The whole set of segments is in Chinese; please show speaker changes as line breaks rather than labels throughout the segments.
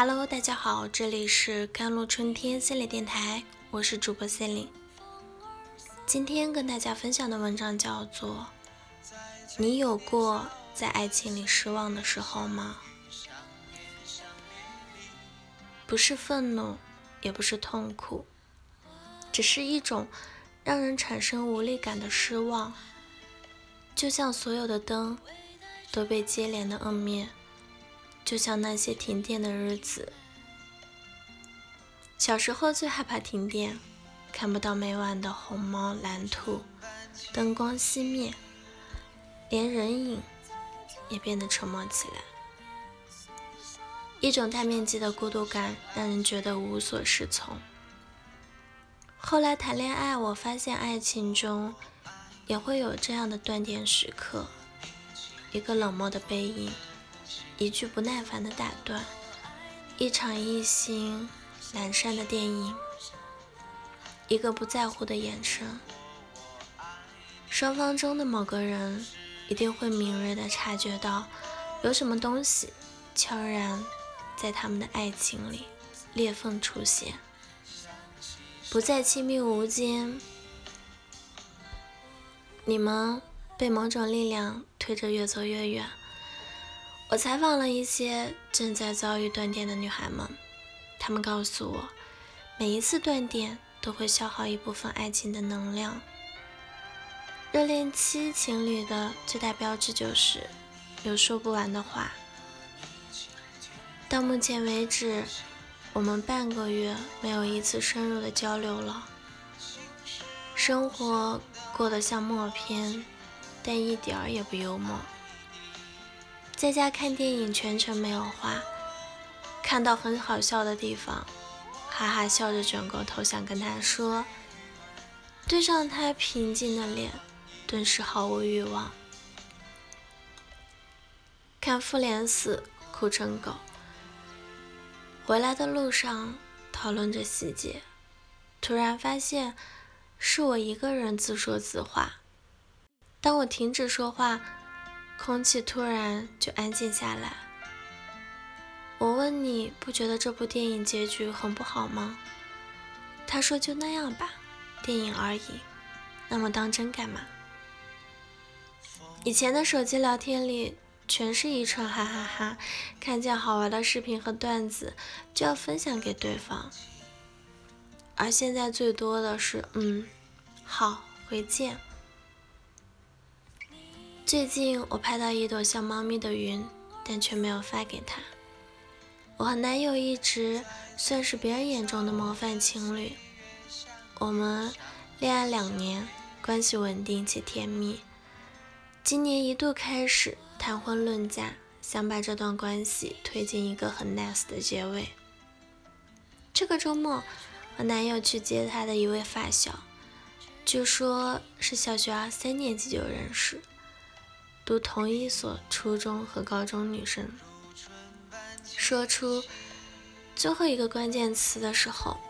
Hello，大家好，这里是甘露春天心理电台，我是主播 c e l i n e 今天跟大家分享的文章叫做《你有过在爱情里失望的时候吗？》不是愤怒，也不是痛苦，只是一种让人产生无力感的失望，就像所有的灯都被接连的摁灭。就像那些停电的日子，小时候最害怕停电，看不到每晚的红猫蓝兔，灯光熄灭，连人影也变得沉默起来。一种大面积的孤独感让人觉得无所适从。后来谈恋爱，我发现爱情中也会有这样的断电时刻，一个冷漠的背影。一句不耐烦的打断，一场一心阑珊的电影，一个不在乎的眼神，双方中的某个人一定会敏锐的察觉到，有什么东西悄然在他们的爱情里裂缝出现，不再亲密无间，你们被某种力量推着越走越远。我采访了一些正在遭遇断电的女孩们，她们告诉我，每一次断电都会消耗一部分爱情的能量。热恋期情侣的最大标志就是有说不完的话。到目前为止，我们半个月没有一次深入的交流了，生活过得像默片，但一点儿也不幽默。在家看电影，全程没有话，看到很好笑的地方，哈哈笑着转过头想跟他说，对上他平静的脸，顿时毫无欲望。看复联四，哭成狗。回来的路上讨论着细节，突然发现是我一个人自说自话。当我停止说话。空气突然就安静下来。我问你不觉得这部电影结局很不好吗？他说就那样吧，电影而已，那么当真干嘛？以前的手机聊天里全是一串哈哈哈，看见好玩的视频和段子就要分享给对方，而现在最多的是嗯，好，回见。最近我拍到一朵像猫咪的云，但却没有发给他。我和男友一直算是别人眼中的模范情侣。我们恋爱两年，关系稳定且甜蜜。今年一度开始谈婚论嫁，想把这段关系推进一个很 nice 的结尾。这个周末，和男友去接他的一位发小，据说是小学二三年级就认识。读同一所初中和高中女生，说出最后一个关键词的时候，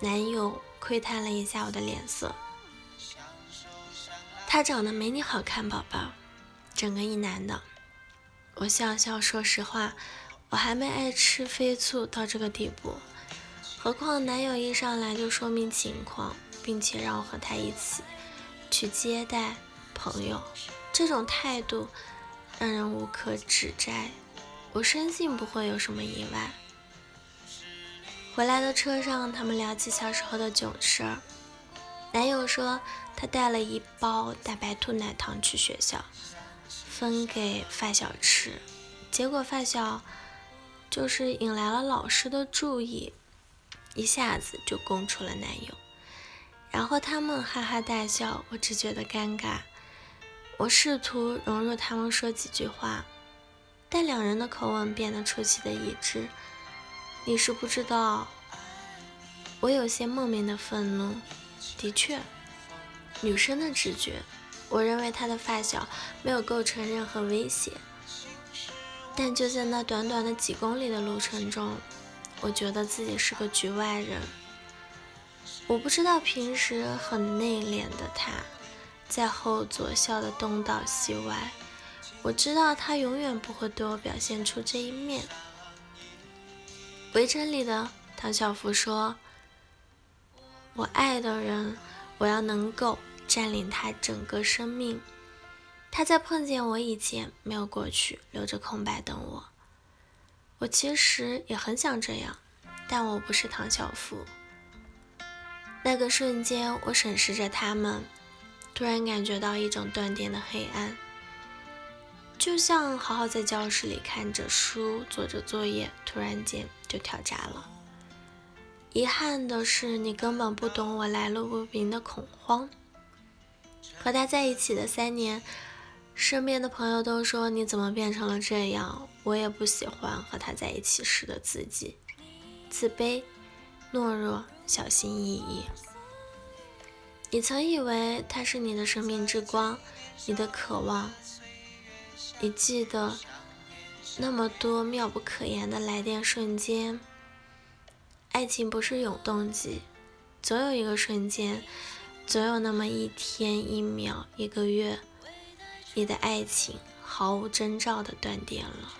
男友窥探了一下我的脸色。他长得没你好看，宝宝，整个一男的。我笑笑，说实话，我还没爱吃飞醋到这个地步，何况男友一上来就说明情况，并且让我和他一起去接待朋友。这种态度让人无可指摘，我深信不会有什么意外。回来的车上，他们聊起小时候的囧事儿。男友说他带了一包大白兔奶糖去学校，分给发小吃，结果发小就是引来了老师的注意，一下子就供出了男友。然后他们哈哈大笑，我只觉得尴尬。我试图融入他们说几句话，但两人的口吻变得出奇的一致。你是不知道，我有些莫名的愤怒。的确，女生的直觉，我认为他的发小没有构成任何威胁。但就在那短短的几公里的路程中，我觉得自己是个局外人。我不知道平时很内敛的他。在后座笑得东倒西歪，我知道他永远不会对我表现出这一面。围城里的唐小福说：“我爱的人，我要能够占领他整个生命。他在碰见我以前没有过去，留着空白等我。我其实也很想这样，但我不是唐小福。那个瞬间，我审视着他们，突然感觉到一种断电的黑暗。”就像好好在教室里看着书做着作业，突然间就跳闸了。遗憾的是，你根本不懂我来路不明的恐慌。和他在一起的三年，身边的朋友都说你怎么变成了这样。我也不喜欢和他在一起时的自己，自卑、懦弱、小心翼翼。你曾以为他是你的生命之光，你的渴望。你记得那么多妙不可言的来电瞬间？爱情不是永动机，总有一个瞬间，总有那么一天、一秒、一个月，你的爱情毫无征兆的断电了。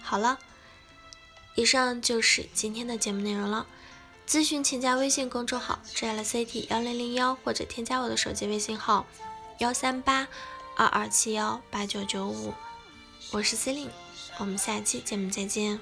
好了，以上就是今天的节目内容了。咨询请加微信公众号 “jlct 幺零零幺”或者添加我的手机微信号幺三八。二二七幺八九九五，我是 C 琳，我们下期节目再见。